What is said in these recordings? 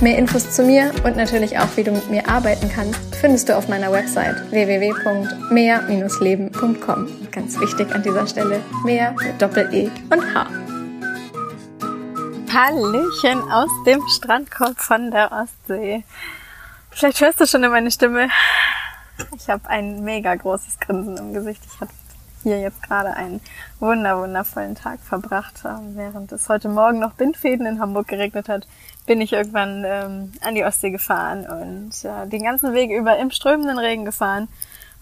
Mehr Infos zu mir und natürlich auch, wie du mit mir arbeiten kannst, findest du auf meiner Website www.mehr-leben.com. Ganz wichtig an dieser Stelle, mehr mit Doppel-E und H. Hallöchen aus dem Strandkorb von der Ostsee. Vielleicht hörst du schon in meine Stimme. Ich habe ein mega großes Grinsen im Gesicht. Ich hatte hier jetzt gerade einen wunder wundervollen Tag verbracht, ähm, während es heute Morgen noch Bindfäden in Hamburg geregnet hat bin ich irgendwann ähm, an die Ostsee gefahren und äh, den ganzen Weg über im strömenden Regen gefahren.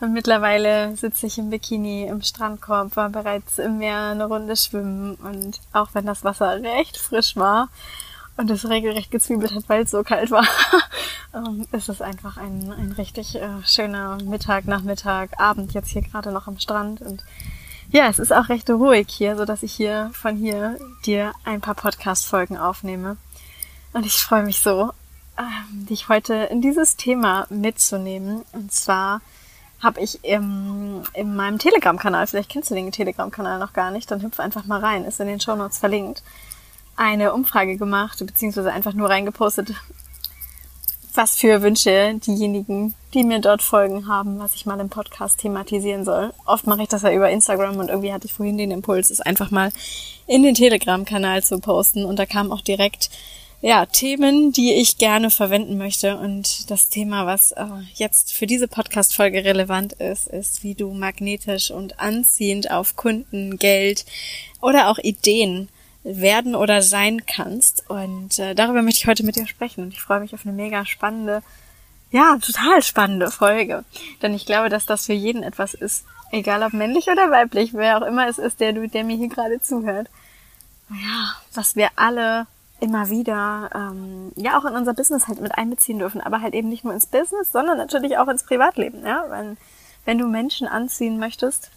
Und mittlerweile sitze ich im Bikini im Strandkorb, war bereits im Meer eine Runde schwimmen und auch wenn das Wasser recht frisch war und es regelrecht gezwiebelt hat, weil es so kalt war, ähm, ist es einfach ein, ein richtig äh, schöner Mittag, Nachmittag, Abend jetzt hier gerade noch am Strand und ja, es ist auch recht ruhig hier, so dass ich hier von hier dir ein paar Podcast-Folgen aufnehme. Und ich freue mich so, ähm, dich heute in dieses Thema mitzunehmen. Und zwar habe ich im, in meinem Telegram-Kanal, vielleicht kennst du den Telegram-Kanal noch gar nicht, dann hüpf einfach mal rein, ist in den Show Notes verlinkt, eine Umfrage gemacht, beziehungsweise einfach nur reingepostet, was für Wünsche diejenigen, die mir dort folgen, haben, was ich mal im Podcast thematisieren soll. Oft mache ich das ja über Instagram und irgendwie hatte ich vorhin den Impuls, es einfach mal in den Telegram-Kanal zu posten und da kam auch direkt ja, Themen, die ich gerne verwenden möchte. Und das Thema, was äh, jetzt für diese Podcast-Folge relevant ist, ist, wie du magnetisch und anziehend auf Kunden, Geld oder auch Ideen werden oder sein kannst. Und äh, darüber möchte ich heute mit dir sprechen. Und ich freue mich auf eine mega spannende, ja, total spannende Folge. Denn ich glaube, dass das für jeden etwas ist. Egal ob männlich oder weiblich, wer auch immer es ist, der du, der mir hier gerade zuhört. Ja, was wir alle immer wieder ähm, ja auch in unser Business halt mit einbeziehen dürfen, aber halt eben nicht nur ins Business, sondern natürlich auch ins Privatleben, ja, wenn wenn du Menschen anziehen möchtest,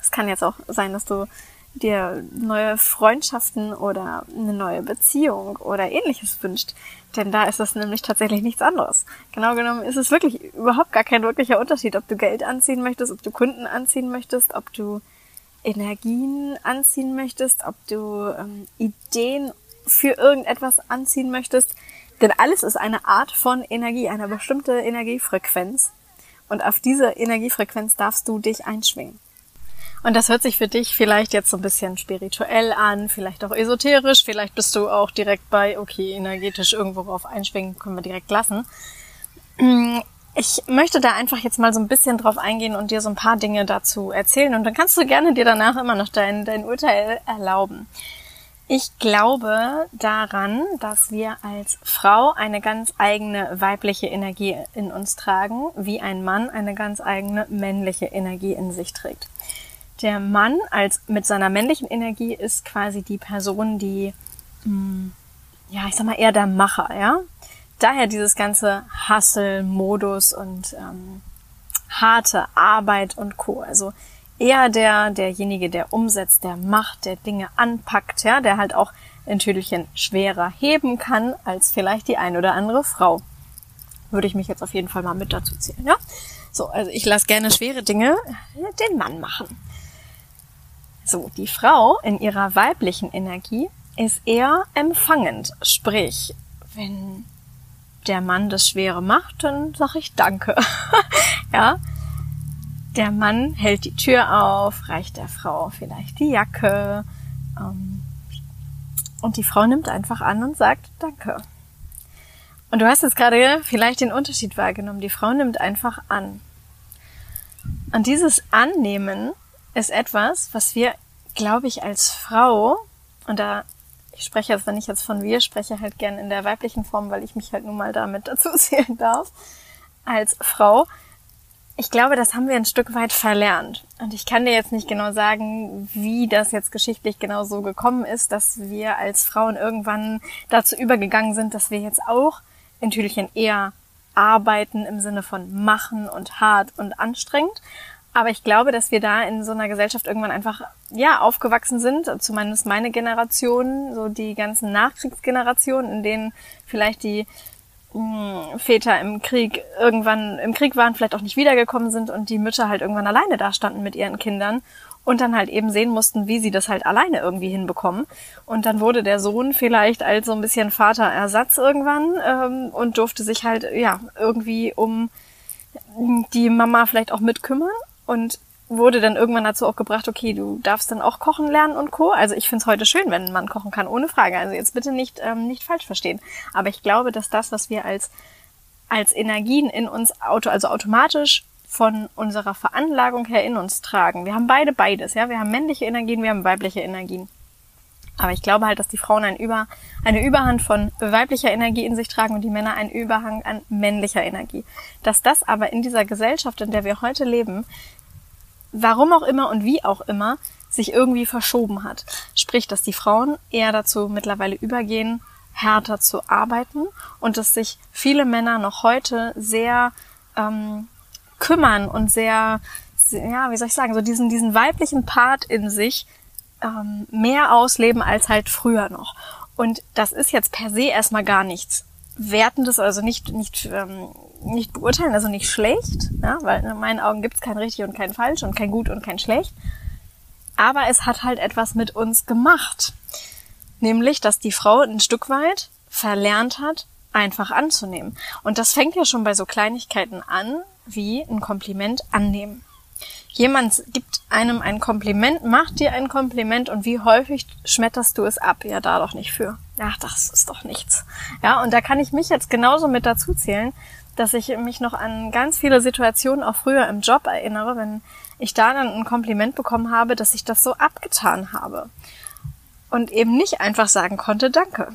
es kann jetzt auch sein, dass du dir neue Freundschaften oder eine neue Beziehung oder ähnliches wünscht, denn da ist es nämlich tatsächlich nichts anderes. Genau genommen ist es wirklich überhaupt gar kein wirklicher Unterschied, ob du Geld anziehen möchtest, ob du Kunden anziehen möchtest, ob du Energien anziehen möchtest, ob du ähm, Ideen für irgendetwas anziehen möchtest. Denn alles ist eine Art von Energie, eine bestimmte Energiefrequenz. Und auf diese Energiefrequenz darfst du dich einschwingen. Und das hört sich für dich vielleicht jetzt so ein bisschen spirituell an, vielleicht auch esoterisch, vielleicht bist du auch direkt bei, okay, energetisch irgendwo drauf einschwingen, können wir direkt lassen. Ich möchte da einfach jetzt mal so ein bisschen drauf eingehen und dir so ein paar Dinge dazu erzählen und dann kannst du gerne dir danach immer noch dein, dein Urteil erlauben. Ich glaube daran, dass wir als Frau eine ganz eigene weibliche Energie in uns tragen, wie ein Mann eine ganz eigene männliche Energie in sich trägt. Der Mann als mit seiner männlichen Energie ist quasi die Person, die mh, hm, ja, ich sag mal eher der Macher, ja. Daher dieses ganze Hustle-Modus und ähm, harte Arbeit und Co. Also eher der, derjenige, der umsetzt, der macht, der Dinge anpackt, ja, der halt auch ein Tüdelchen schwerer heben kann als vielleicht die ein oder andere Frau. Würde ich mich jetzt auf jeden Fall mal mit dazu zählen, ja? So, also ich lasse gerne schwere Dinge den Mann machen. So, die Frau in ihrer weiblichen Energie ist eher empfangend, sprich, wenn der Mann das Schwere macht, dann sag ich Danke. ja, der Mann hält die Tür auf, reicht der Frau vielleicht die Jacke ähm, und die Frau nimmt einfach an und sagt Danke. Und du hast jetzt gerade vielleicht den Unterschied wahrgenommen. Die Frau nimmt einfach an. Und dieses Annehmen ist etwas, was wir, glaube ich, als Frau, und da, ich spreche jetzt, wenn ich jetzt von wir spreche, halt gern in der weiblichen Form, weil ich mich halt nun mal damit dazu zählen darf, als Frau, ich glaube, das haben wir ein Stück weit verlernt. Und ich kann dir jetzt nicht genau sagen, wie das jetzt geschichtlich genau so gekommen ist, dass wir als Frauen irgendwann dazu übergegangen sind, dass wir jetzt auch in Tüdelchen eher arbeiten im Sinne von machen und hart und anstrengend. Aber ich glaube, dass wir da in so einer Gesellschaft irgendwann einfach, ja, aufgewachsen sind, zumindest meine Generation, so die ganzen Nachkriegsgenerationen, in denen vielleicht die mh, hm, Väter im Krieg irgendwann im Krieg waren, vielleicht auch nicht wiedergekommen sind und die Mütter halt irgendwann alleine dastanden mit ihren Kindern und dann halt eben sehen mussten, wie sie das halt alleine irgendwie hinbekommen. Und dann wurde der Sohn vielleicht als so ein bisschen Vaterersatz irgendwann ähm, und durfte sich halt ja irgendwie um die Mama vielleicht auch mitkümmern und wurde dann irgendwann dazu auch gebracht, okay, du darfst dann auch kochen lernen und Co. Also ich finde es heute schön, wenn man kochen kann, ohne Frage. Also jetzt bitte nicht, ähm, nicht falsch verstehen. Aber ich glaube, dass das, was wir als, als Energien in uns auto, also automatisch von unserer Veranlagung her in uns tragen. Wir haben beide beides, ja. Wir haben männliche Energien, wir haben weibliche Energien. Aber ich glaube halt, dass die Frauen ein Über, eine Überhand von weiblicher Energie in sich tragen und die Männer einen Überhang an männlicher Energie. Dass das aber in dieser Gesellschaft, in der wir heute leben, warum auch immer und wie auch immer, sich irgendwie verschoben hat. Sprich, dass die Frauen eher dazu mittlerweile übergehen, härter zu arbeiten und dass sich viele Männer noch heute sehr ähm, kümmern und sehr, ja, wie soll ich sagen, so diesen, diesen weiblichen Part in sich ähm, mehr ausleben als halt früher noch. Und das ist jetzt per se erstmal gar nichts Wertendes, also nicht, nicht ähm, nicht beurteilen, also nicht schlecht, ja, weil in meinen Augen gibt es kein richtig und kein falsch und kein gut und kein schlecht. Aber es hat halt etwas mit uns gemacht. Nämlich, dass die Frau ein Stück weit verlernt hat, einfach anzunehmen. Und das fängt ja schon bei so Kleinigkeiten an, wie ein Kompliment annehmen. Jemand gibt einem ein Kompliment, macht dir ein Kompliment und wie häufig schmetterst du es ab? Ja, da doch nicht für. Ach, das ist doch nichts. Ja, und da kann ich mich jetzt genauso mit dazu zählen, dass ich mich noch an ganz viele Situationen auch früher im Job erinnere, wenn ich da dann ein Kompliment bekommen habe, dass ich das so abgetan habe und eben nicht einfach sagen konnte, danke.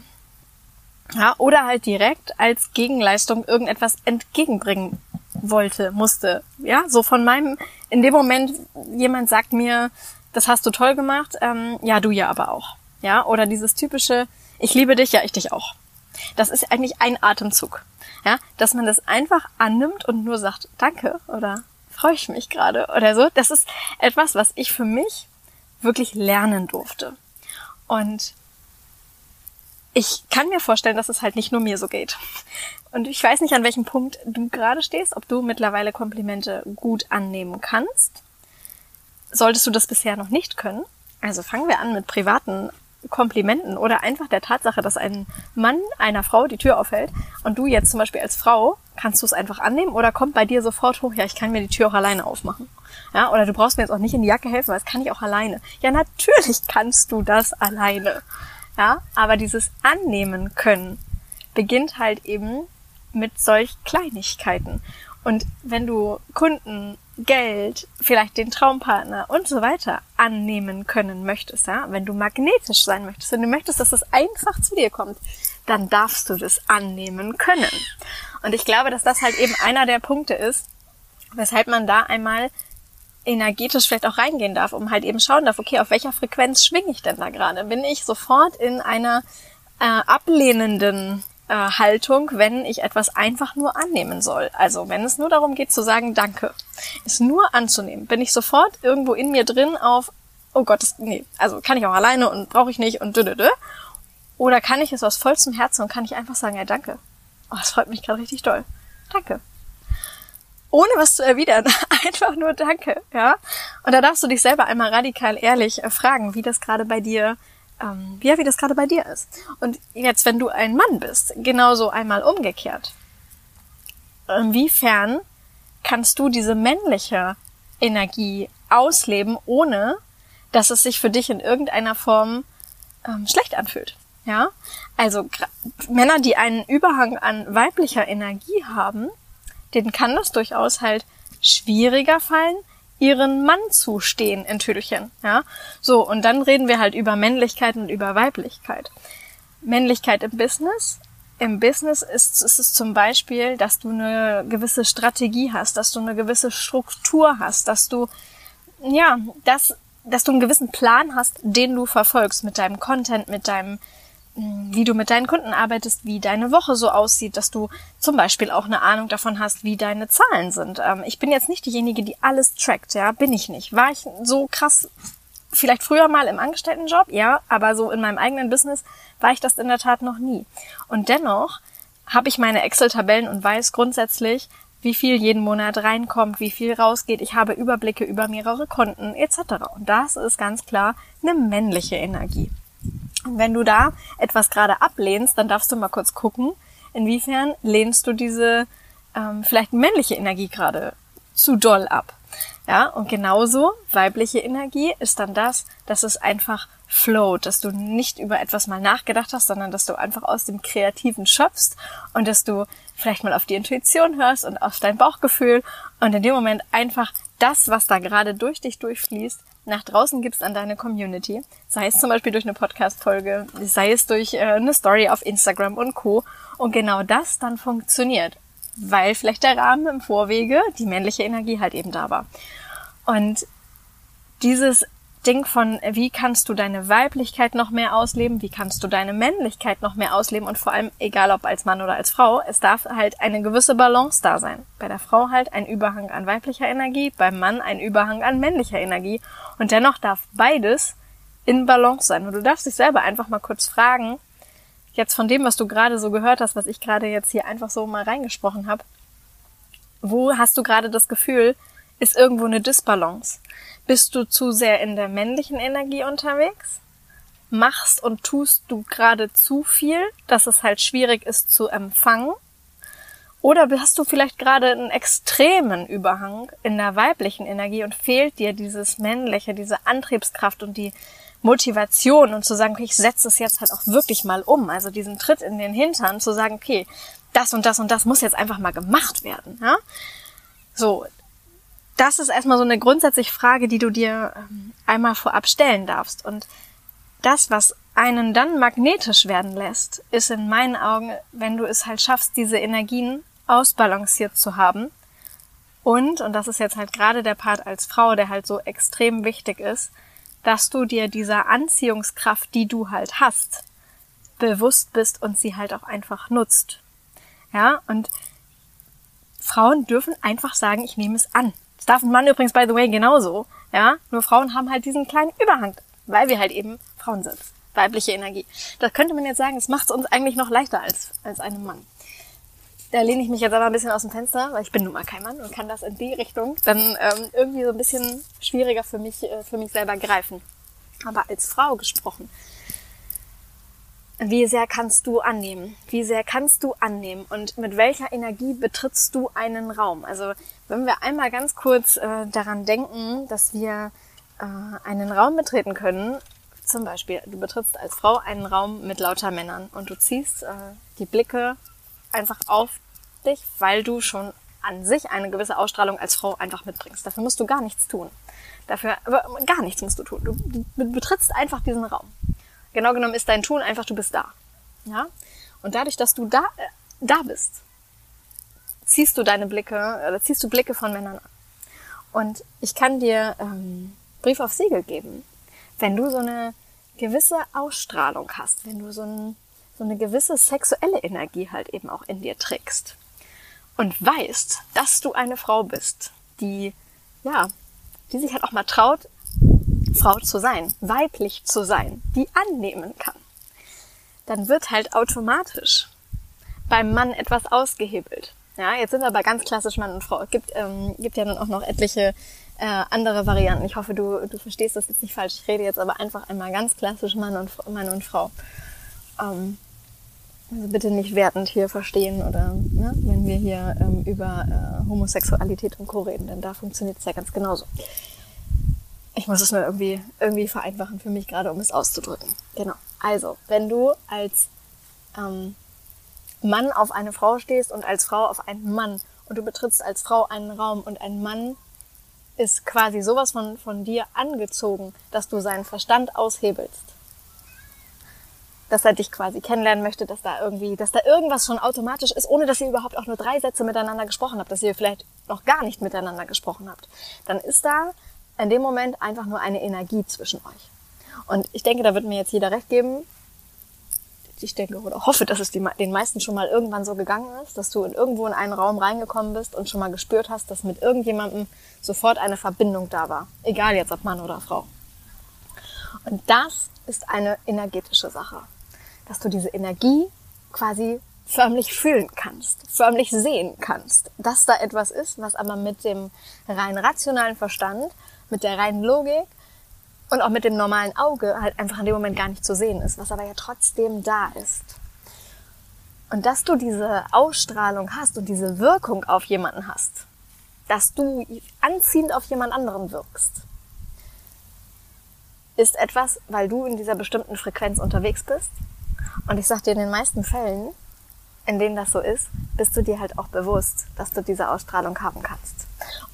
Ja, oder halt direkt als Gegenleistung irgendetwas entgegenbringen wollte, musste. Ja, so von meinem, in dem Moment, jemand sagt mir, das hast du toll gemacht, ähm, ja, du ja aber auch. Ja, oder dieses typische, ich liebe dich, ja, ich dich auch. Das ist eigentlich ein Atemzug. Ja, dass man das einfach annimmt und nur sagt, danke oder freue ich mich gerade oder so. Das ist etwas, was ich für mich wirklich lernen durfte. Und ich kann mir vorstellen, dass es halt nicht nur mir so geht. Und ich weiß nicht, an welchem Punkt du gerade stehst, ob du mittlerweile Komplimente gut annehmen kannst. Solltest du das bisher noch nicht können, also fangen wir an mit privaten Komplimenten oder einfach der Tatsache, dass ein Mann einer Frau die Tür aufhält und du jetzt zum Beispiel als Frau kannst du es einfach annehmen oder kommt bei dir sofort hoch, ja, ich kann mir die Tür auch alleine aufmachen. Ja, oder du brauchst mir jetzt auch nicht in die Jacke helfen, weil das kann ich auch alleine. Ja, natürlich kannst du das alleine. Ja, aber dieses Annehmen können beginnt halt eben mit solch Kleinigkeiten. Und wenn du Kunden Geld, vielleicht den Traumpartner und so weiter annehmen können möchtest, ja, wenn du magnetisch sein möchtest, wenn du möchtest, dass es einfach zu dir kommt, dann darfst du das annehmen können. Und ich glaube, dass das halt eben einer der Punkte ist, weshalb man da einmal energetisch vielleicht auch reingehen darf, um halt eben schauen darf, okay, auf welcher Frequenz schwinge ich denn da gerade? Bin ich sofort in einer äh, ablehnenden äh, Haltung, wenn ich etwas einfach nur annehmen soll. Also wenn es nur darum geht zu sagen Danke, es nur anzunehmen, bin ich sofort irgendwo in mir drin auf, oh Gott, das, nee, also kann ich auch alleine und brauche ich nicht und dö, dö, dö. Oder kann ich es aus vollstem Herzen und kann ich einfach sagen, ja danke. Oh, das freut mich gerade richtig doll. Danke. Ohne was zu erwidern. Einfach nur Danke, ja. Und da darfst du dich selber einmal radikal ehrlich äh, fragen, wie das gerade bei dir ähm, ja, wie das gerade bei dir ist. Und jetzt, wenn du ein Mann bist, genauso einmal umgekehrt. Inwiefern kannst du diese männliche Energie ausleben, ohne dass es sich für dich in irgendeiner Form ähm, schlecht anfühlt? Ja, also Männer, die einen Überhang an weiblicher Energie haben, denen kann das durchaus halt schwieriger fallen, ihren Mann zustehen in Tüdelchen, ja. So, und dann reden wir halt über Männlichkeit und über Weiblichkeit. Männlichkeit im Business. Im Business ist, ist es zum Beispiel, dass du eine gewisse Strategie hast, dass du eine gewisse Struktur hast, dass du, ja, dass, dass du einen gewissen Plan hast, den du verfolgst mit deinem Content, mit deinem, wie du mit deinen Kunden arbeitest, wie deine Woche so aussieht, dass du zum Beispiel auch eine Ahnung davon hast, wie deine Zahlen sind. Ähm, ich bin jetzt nicht diejenige, die alles trackt, ja, bin ich nicht. War ich so krass, vielleicht früher mal im Angestelltenjob, ja, aber so in meinem eigenen Business war ich das in der Tat noch nie. Und dennoch habe ich meine Excel-Tabellen und weiß grundsätzlich, wie viel jeden Monat reinkommt, wie viel rausgeht. Ich habe Überblicke über mehrere Konten etc. Und das ist ganz klar eine männliche Energie. Und wenn du da etwas gerade ablehnst, dann darfst du mal kurz gucken, inwiefern lehnst du diese ähm, vielleicht männliche Energie gerade zu doll ab. Ja, und genauso weibliche Energie ist dann das, dass es einfach float, dass du nicht über etwas mal nachgedacht hast, sondern dass du einfach aus dem Kreativen schöpfst und dass du vielleicht mal auf die Intuition hörst und auf dein Bauchgefühl und in dem Moment einfach das, was da gerade durch dich durchfließt, nach draußen gibst an deine Community, sei es zum Beispiel durch eine Podcast-Folge, sei es durch äh, eine Story auf Instagram und Co. Und genau das dann funktioniert, weil vielleicht der Rahmen im Vorwege, die männliche Energie halt eben da war. Und dieses Ding von, wie kannst du deine Weiblichkeit noch mehr ausleben, wie kannst du deine Männlichkeit noch mehr ausleben und vor allem, egal ob als Mann oder als Frau, es darf halt eine gewisse Balance da sein. Bei der Frau halt ein Überhang an weiblicher Energie, beim Mann ein Überhang an männlicher Energie und dennoch darf beides in Balance sein. Und du darfst dich selber einfach mal kurz fragen, jetzt von dem, was du gerade so gehört hast, was ich gerade jetzt hier einfach so mal reingesprochen habe, wo hast du gerade das Gefühl, ist irgendwo eine Disbalance? Bist du zu sehr in der männlichen Energie unterwegs? Machst und tust du gerade zu viel, dass es halt schwierig ist zu empfangen? Oder hast du vielleicht gerade einen extremen Überhang in der weiblichen Energie und fehlt dir dieses männliche, diese Antriebskraft und die Motivation und zu sagen, okay, ich setze es jetzt halt auch wirklich mal um. Also diesen Tritt in den Hintern zu sagen, okay, das und das und das muss jetzt einfach mal gemacht werden. Ja? So, das ist erstmal so eine grundsätzliche Frage, die du dir ähm, einmal vorab stellen darfst. Und das, was einen dann magnetisch werden lässt, ist in meinen Augen, wenn du es halt schaffst, diese Energien ausbalanciert zu haben. Und, und das ist jetzt halt gerade der Part als Frau, der halt so extrem wichtig ist, dass du dir dieser Anziehungskraft, die du halt hast, bewusst bist und sie halt auch einfach nutzt. Ja, und Frauen dürfen einfach sagen, ich nehme es an darf ein Mann übrigens, by the way, genauso. Ja, nur Frauen haben halt diesen kleinen Überhang, weil wir halt eben Frauen sind. Weibliche Energie. Da könnte man jetzt sagen, es macht es uns eigentlich noch leichter als, als einem Mann. Da lehne ich mich jetzt aber ein bisschen aus dem Fenster, weil ich bin nun mal kein Mann und kann das in die Richtung dann ähm, irgendwie so ein bisschen schwieriger für mich, äh, für mich selber greifen. Aber als Frau gesprochen, wie sehr kannst du annehmen? Wie sehr kannst du annehmen? Und mit welcher Energie betrittst du einen Raum? Also wenn wir einmal ganz kurz äh, daran denken, dass wir äh, einen Raum betreten können, zum Beispiel, du betrittst als Frau einen Raum mit lauter Männern und du ziehst äh, die Blicke einfach auf dich, weil du schon an sich eine gewisse Ausstrahlung als Frau einfach mitbringst. Dafür musst du gar nichts tun. Dafür, gar nichts musst du tun. Du betrittst einfach diesen Raum. Genau genommen ist dein Tun einfach, du bist da. Ja? Und dadurch, dass du da, äh, da bist, ziehst du deine Blicke, oder ziehst du Blicke von Männern an. Und ich kann dir ähm, Brief auf Siegel geben, wenn du so eine gewisse Ausstrahlung hast, wenn du so, ein, so eine gewisse sexuelle Energie halt eben auch in dir trägst und weißt, dass du eine Frau bist, die, ja, die sich halt auch mal traut, Frau zu sein, weiblich zu sein, die annehmen kann, dann wird halt automatisch beim Mann etwas ausgehebelt. Ja, jetzt sind aber ganz klassisch Mann und Frau. Es gibt, ähm, gibt ja dann auch noch etliche äh, andere Varianten. Ich hoffe, du, du verstehst das jetzt nicht falsch. Ich rede jetzt aber einfach einmal ganz klassisch Mann und, Mann und Frau. Ähm, also bitte nicht wertend hier verstehen oder ne, wenn wir hier ähm, über äh, Homosexualität und Co. reden, denn da funktioniert es ja ganz genauso. Ich muss es nur irgendwie, irgendwie vereinfachen für mich gerade, um es auszudrücken. Genau. Also, wenn du als ähm, Mann auf eine Frau stehst und als Frau auf einen Mann und du betrittst als Frau einen Raum und ein Mann ist quasi sowas von, von dir angezogen, dass du seinen Verstand aushebelst. Dass er dich quasi kennenlernen möchte, dass da irgendwie, dass da irgendwas schon automatisch ist, ohne dass ihr überhaupt auch nur drei Sätze miteinander gesprochen habt, dass ihr vielleicht noch gar nicht miteinander gesprochen habt. Dann ist da in dem Moment einfach nur eine Energie zwischen euch. Und ich denke, da wird mir jetzt jeder recht geben. ich denke oder hoffe, dass es den meisten schon mal irgendwann so gegangen ist, dass du in irgendwo in einen Raum reingekommen bist und schon mal gespürt hast, dass mit irgendjemandem sofort eine Verbindung da war. Egal jetzt ob Mann oder Frau. Und das ist eine energetische Sache. Dass du diese Energie quasi förmlich fühlen kannst, förmlich sehen kannst, dass da etwas ist, was aber mit dem rein rationalen Verstand, mit der reinen Logik und auch mit dem normalen Auge halt einfach in dem Moment gar nicht zu sehen ist, was aber ja trotzdem da ist. Und dass du diese Ausstrahlung hast und diese Wirkung auf jemanden hast, dass du anziehend auf jemand anderen wirkst, ist etwas, weil du in dieser bestimmten Frequenz unterwegs bist. Und ich sag dir, in den meisten Fällen, in denen das so ist, bist du dir halt auch bewusst, dass du diese Ausstrahlung haben kannst.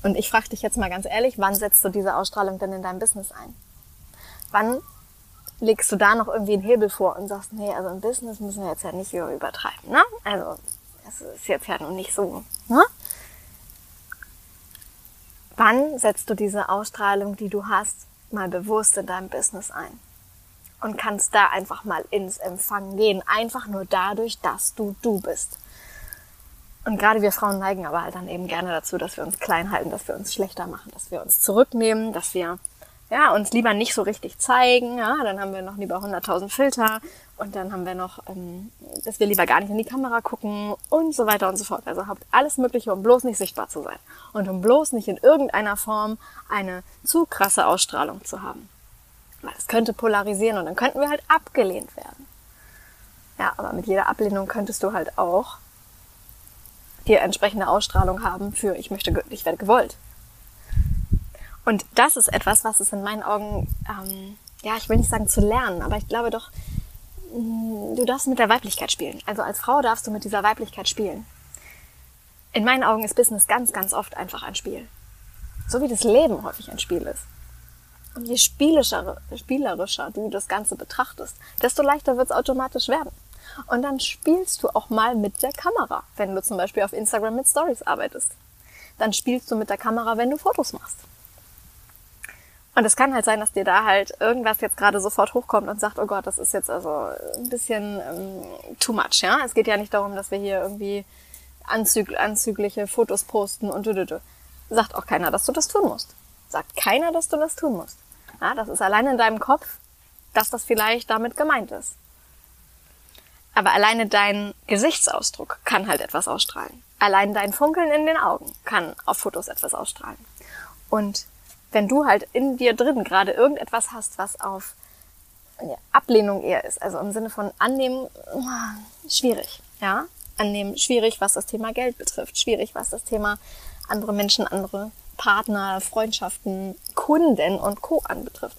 Und ich frage dich jetzt mal ganz ehrlich, wann setzt du diese Ausstrahlung denn in dein Business ein? wann legst du da noch irgendwie einen Hebel vor und sagst, nee, also im Business müssen wir jetzt ja nicht übertreiben, ne? Also, es ist jetzt ja noch nicht so, ne? Wann setzt du diese Ausstrahlung, die du hast, mal bewusst in deinem Business ein? Und kannst da einfach mal ins Empfangen gehen, einfach nur dadurch, dass du du bist. Und gerade wir Frauen neigen aber halt dann eben gerne dazu, dass wir uns klein halten, dass wir uns schlechter machen, dass wir uns zurücknehmen, dass wir ja, uns lieber nicht so richtig zeigen. Ja, dann haben wir noch lieber 100.000 Filter und dann haben wir noch, ähm, dass wir lieber gar nicht in die Kamera gucken und so weiter und so fort. Also habt alles Mögliche, um bloß nicht sichtbar zu sein und um bloß nicht in irgendeiner Form eine zu krasse Ausstrahlung zu haben. Es könnte polarisieren und dann könnten wir halt abgelehnt werden. Ja, aber mit jeder Ablehnung könntest du halt auch die entsprechende Ausstrahlung haben für ich möchte, ich werde gewollt. Und das ist etwas, was es in meinen Augen, ähm, ja, ich will nicht sagen zu lernen, aber ich glaube doch, mm, du darfst mit der Weiblichkeit spielen. Also als Frau darfst du mit dieser Weiblichkeit spielen. In meinen Augen ist Business ganz, ganz oft einfach ein Spiel. So wie das Leben häufig ein Spiel ist. Und je spielischer, spielerischer du das Ganze betrachtest, desto leichter wird es automatisch werden. Und dann spielst du auch mal mit der Kamera, wenn du zum Beispiel auf Instagram mit Stories arbeitest. Dann spielst du mit der Kamera, wenn du Fotos machst. Und es kann halt sein, dass dir da halt irgendwas jetzt gerade sofort hochkommt und sagt, oh Gott, das ist jetzt also ein bisschen ähm, too much, ja. Es geht ja nicht darum, dass wir hier irgendwie anzüg anzügliche Fotos posten und du, du, du. Sagt auch keiner, dass du das tun musst. Sagt keiner, dass du das tun musst. Ja, das ist allein in deinem Kopf, dass das vielleicht damit gemeint ist. Aber alleine dein Gesichtsausdruck kann halt etwas ausstrahlen. Allein dein Funkeln in den Augen kann auf Fotos etwas ausstrahlen. Und wenn du halt in dir drin gerade irgendetwas hast, was auf Ablehnung eher ist, also im Sinne von annehmen, schwierig, ja, annehmen, schwierig, was das Thema Geld betrifft, schwierig, was das Thema andere Menschen, andere Partner, Freundschaften, Kunden und Co. anbetrifft.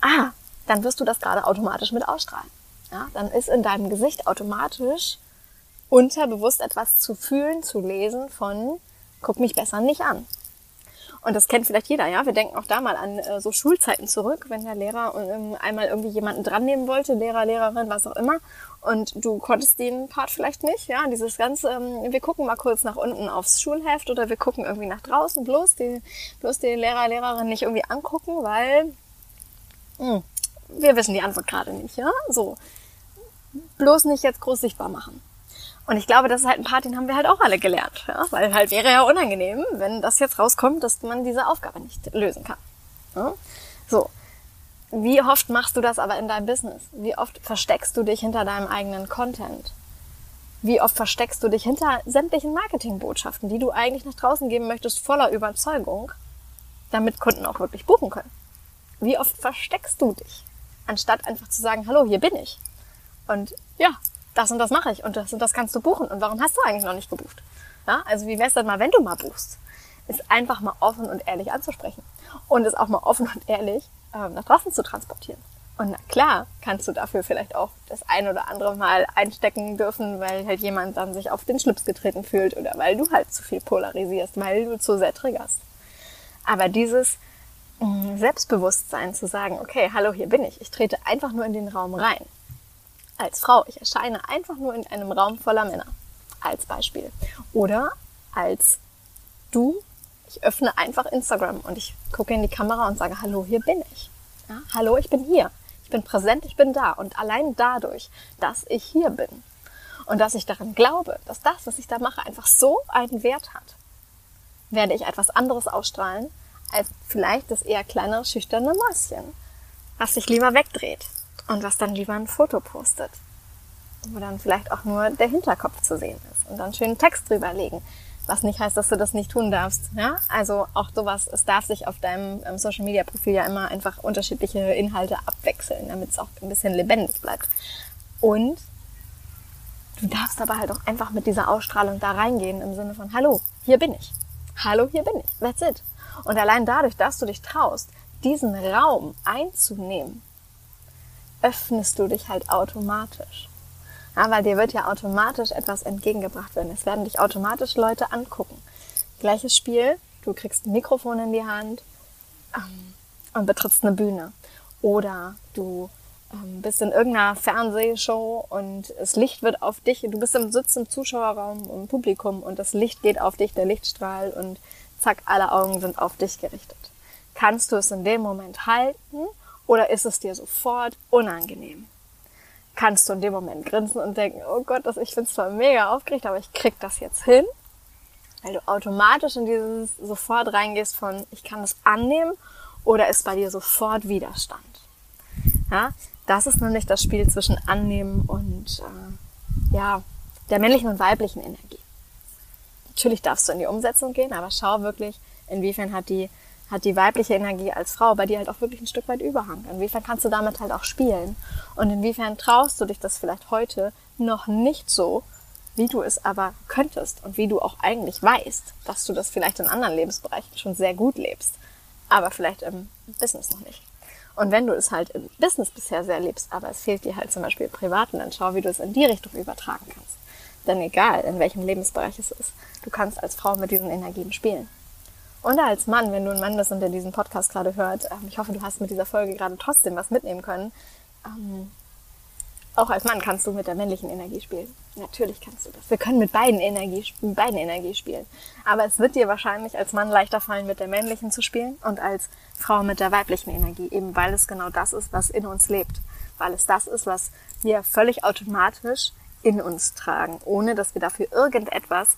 Ah, dann wirst du das gerade automatisch mit ausstrahlen. Ja, dann ist in deinem Gesicht automatisch unterbewusst etwas zu fühlen, zu lesen von, guck mich besser nicht an. Und das kennt vielleicht jeder, ja. Wir denken auch da mal an äh, so Schulzeiten zurück, wenn der Lehrer ähm, einmal irgendwie jemanden dran nehmen wollte, Lehrer, Lehrerin, was auch immer. Und du konntest den Part vielleicht nicht, ja. Dieses ganze, ähm, wir gucken mal kurz nach unten aufs Schulheft oder wir gucken irgendwie nach draußen, bloß die, bloß die Lehrer, Lehrerin nicht irgendwie angucken, weil mh, hm, wir wissen die Antwort gerade nicht, ja. So. Bloß nicht jetzt groß sichtbar machen. Und ich glaube, das ist halt ein Part, den haben wir halt auch alle gelernt. Ja? Weil halt wäre ja unangenehm, wenn das jetzt rauskommt, dass man diese Aufgabe nicht lösen kann. Ja? So. Wie oft machst du das aber in deinem Business? Wie oft versteckst du dich hinter deinem eigenen Content? Wie oft versteckst du dich hinter sämtlichen Marketingbotschaften, die du eigentlich nach draußen geben möchtest, voller Überzeugung, damit Kunden auch wirklich buchen können? Wie oft versteckst du dich, anstatt einfach zu sagen, hallo, hier bin ich? Und ja, das und das mache ich und das und das kannst du buchen und warum hast du eigentlich noch nicht gebucht? Ja, also wie wär's denn mal, wenn du mal buchst? Ist einfach mal offen und ehrlich anzusprechen und es auch mal offen und ehrlich ähm, nach draußen zu transportieren. Und na klar, kannst du dafür vielleicht auch das ein oder andere Mal einstecken dürfen, weil halt jemand dann sich auf den Schlips getreten fühlt oder weil du halt zu viel polarisierst, weil du zu sehr triggerst. Aber dieses mm, Selbstbewusstsein zu sagen, okay, hallo, hier bin ich. Ich trete einfach nur in den Raum rein als Frau. Ich erscheine einfach nur in einem Raum voller Männer. Als Beispiel. Oder als du, ich öffne einfach Instagram und ich gucke in die Kamera und sage, hallo, hier bin ich. Ja, hallo, ich bin hier. Ich bin präsent, ich bin da. Und allein dadurch, dass ich hier bin und dass ich daran glaube, dass das, was ich da mache, einfach so einen Wert hat, werde ich etwas anderes ausstrahlen als vielleicht das eher kleinere, schüchterne Mäuschen, was sich lieber wegdreht und was dann lieber ein Foto postet wo dann vielleicht auch nur der Hinterkopf zu sehen ist und dann schönen Text drüberlegen. Was nicht heißt, dass du das nicht tun darfst. Ja? Also auch sowas, es darf sich auf deinem ähm, Social Media Profil ja immer einfach unterschiedliche Inhalte abwechseln, damit es auch ein bisschen lebendig bleibt. Und du darfst aber halt auch einfach mit dieser Ausstrahlung da reingehen im Sinne von, hallo, hier bin ich. Hallo, hier bin ich. That's it. Und allein dadurch, dass du dich traust, diesen Raum einzunehmen, öffnest du dich halt automatisch. Weil dir wird ja automatisch etwas entgegengebracht werden. Es werden dich automatisch Leute angucken. Gleiches Spiel, du kriegst ein Mikrofon in die Hand ähm, und betrittst eine Bühne. Oder du ähm, bist in irgendeiner Fernsehshow und das Licht wird auf dich, du bist im Sitz im Zuschauerraum im Publikum und das Licht geht auf dich, der Lichtstrahl und zack, alle Augen sind auf dich gerichtet. Kannst du es in dem Moment halten oder ist es dir sofort unangenehm? Kannst du in dem Moment grinsen und denken, oh Gott, das, ich bin zwar mega aufgeregt, aber ich krieg das jetzt hin. Weil du automatisch in dieses sofort reingehst von, ich kann das annehmen oder ist bei dir sofort Widerstand. Ja, das ist nämlich das Spiel zwischen Annehmen und äh, ja, der männlichen und weiblichen Energie. Natürlich darfst du in die Umsetzung gehen, aber schau wirklich, inwiefern hat die hat die weibliche Energie als Frau bei dir halt auch wirklich ein Stück weit Überhang. Inwiefern kannst du damit halt auch spielen? Und inwiefern traust du dich das vielleicht heute noch nicht so, wie du es aber könntest und wie du auch eigentlich weißt, dass du das vielleicht in anderen Lebensbereichen schon sehr gut lebst, aber vielleicht im Business noch nicht. Und wenn du es halt im Business bisher sehr lebst, aber es fehlt dir halt zum Beispiel im Privaten, dann schau, wie du es in die Richtung übertragen kannst. Denn egal, in welchem Lebensbereich es ist, du kannst als Frau mit diesen Energien spielen. Und als Mann, wenn du ein Mann bist und der diesen Podcast gerade hört, ähm, ich hoffe, du hast mit dieser Folge gerade trotzdem was mitnehmen können. Ähm, auch als Mann kannst du mit der männlichen Energie spielen. Natürlich kannst du das. Wir können mit beiden Energie, mit beiden Energie spielen. Aber es wird dir wahrscheinlich als Mann leichter fallen, mit der männlichen zu spielen und als Frau mit der weiblichen Energie, eben weil es genau das ist, was in uns lebt. Weil es das ist, was wir völlig automatisch in uns tragen, ohne dass wir dafür irgendetwas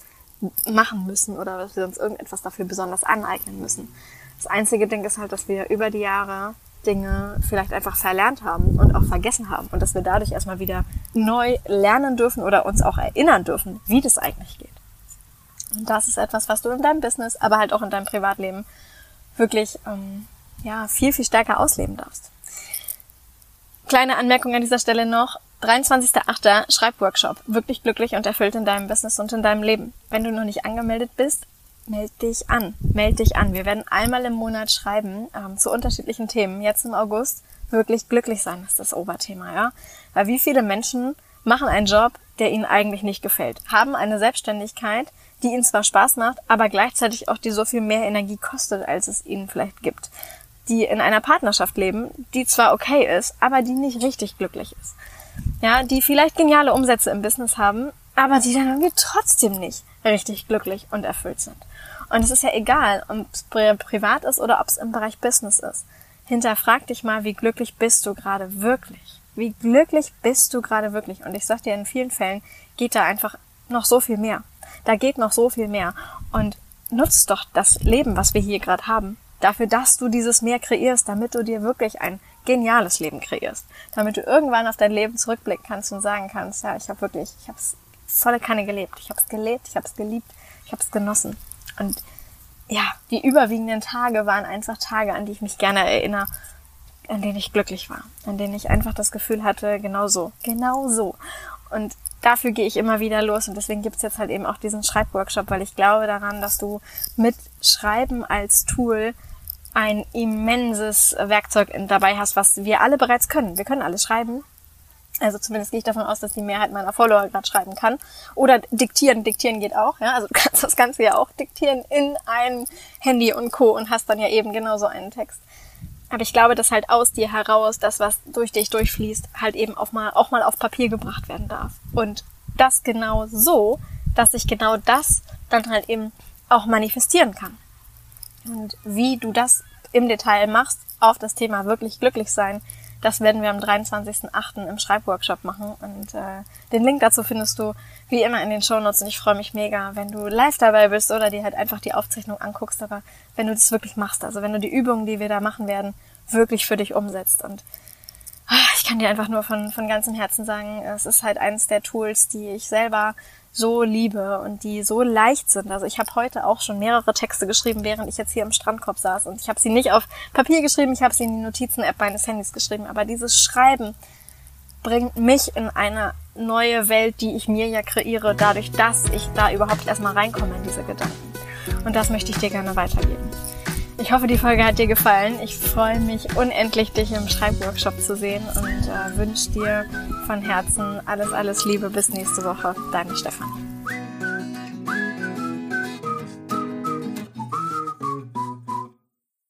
machen müssen oder dass wir uns irgendetwas dafür besonders aneignen müssen. Das einzige Ding ist halt, dass wir über die Jahre Dinge vielleicht einfach verlernt haben und auch vergessen haben und dass wir dadurch erstmal wieder neu lernen dürfen oder uns auch erinnern dürfen, wie das eigentlich geht. Und das ist etwas, was du in deinem Business, aber halt auch in deinem Privatleben wirklich ähm, ja viel viel stärker ausleben darfst. Kleine Anmerkung an dieser Stelle noch: 23.8. Schreibworkshop. Wirklich glücklich und erfüllt in deinem Business und in deinem Leben. Wenn du noch nicht angemeldet bist, meld dich an. Meld dich an. Wir werden einmal im Monat schreiben ähm, zu unterschiedlichen Themen. Jetzt im August wirklich glücklich sein ist das Oberthema, ja. Weil wie viele Menschen machen einen Job, der ihnen eigentlich nicht gefällt, haben eine Selbstständigkeit, die ihnen zwar Spaß macht, aber gleichzeitig auch die so viel mehr Energie kostet, als es ihnen vielleicht gibt. Die in einer Partnerschaft leben, die zwar okay ist, aber die nicht richtig glücklich ist ja, die vielleicht geniale Umsätze im Business haben, aber die dann irgendwie trotzdem nicht richtig glücklich und erfüllt sind. Und es ist ja egal, ob es privat ist oder ob es im Bereich Business ist. Hinterfrag dich mal, wie glücklich bist du gerade wirklich? Wie glücklich bist du gerade wirklich? Und ich sag dir, in vielen Fällen geht da einfach noch so viel mehr. Da geht noch so viel mehr. Und nutzt doch das Leben, was wir hier gerade haben, dafür, dass du dieses Meer kreierst, damit du dir wirklich ein geniales Leben kreierst, damit du irgendwann auf dein Leben zurückblicken kannst und sagen kannst, ja, ich habe wirklich, ich habe es volle Kanne gelebt, ich habe es gelebt, ich habe es geliebt, ich habe es genossen. Und ja, die überwiegenden Tage waren einfach Tage, an die ich mich gerne erinnere, an denen ich glücklich war, an denen ich einfach das Gefühl hatte, genau so, genau so. Und dafür gehe ich immer wieder los und deswegen gibt's jetzt halt eben auch diesen Schreibworkshop, weil ich glaube daran, dass du mit Schreiben als Tool ein immenses Werkzeug dabei hast, was wir alle bereits können. Wir können alles schreiben. Also zumindest gehe ich davon aus, dass die Mehrheit meiner Follower gerade schreiben kann. Oder diktieren. Diktieren geht auch. Ja? Also du kannst das Ganze ja auch diktieren in ein Handy und Co. und hast dann ja eben genauso einen Text. Aber ich glaube, dass halt aus dir heraus das, was durch dich durchfließt, halt eben auch mal, auch mal auf Papier gebracht werden darf. Und das genau so, dass sich genau das dann halt eben auch manifestieren kann. Und wie du das im Detail machst auf das Thema wirklich glücklich sein, Das werden wir am 23.08. im Schreibworkshop machen. Und äh, den Link dazu findest du wie immer in den Shownotes. Und ich freue mich mega, wenn du live dabei bist oder dir halt einfach die Aufzeichnung anguckst. Aber wenn du das wirklich machst, also wenn du die Übungen, die wir da machen werden, wirklich für dich umsetzt. Und ah, ich kann dir einfach nur von, von ganzem Herzen sagen, es ist halt eines der Tools, die ich selber so liebe und die so leicht sind. Also ich habe heute auch schon mehrere Texte geschrieben, während ich jetzt hier im Strandkorb saß. Und ich habe sie nicht auf Papier geschrieben, ich habe sie in die Notizen-App meines Handys geschrieben. Aber dieses Schreiben bringt mich in eine neue Welt, die ich mir ja kreiere, dadurch, dass ich da überhaupt erstmal reinkomme in diese Gedanken. Und das möchte ich dir gerne weitergeben. Ich hoffe, die Folge hat dir gefallen. Ich freue mich unendlich, dich im Schreibworkshop zu sehen und äh, wünsche dir von Herzen alles, alles Liebe. Bis nächste Woche. Deine Stefanie.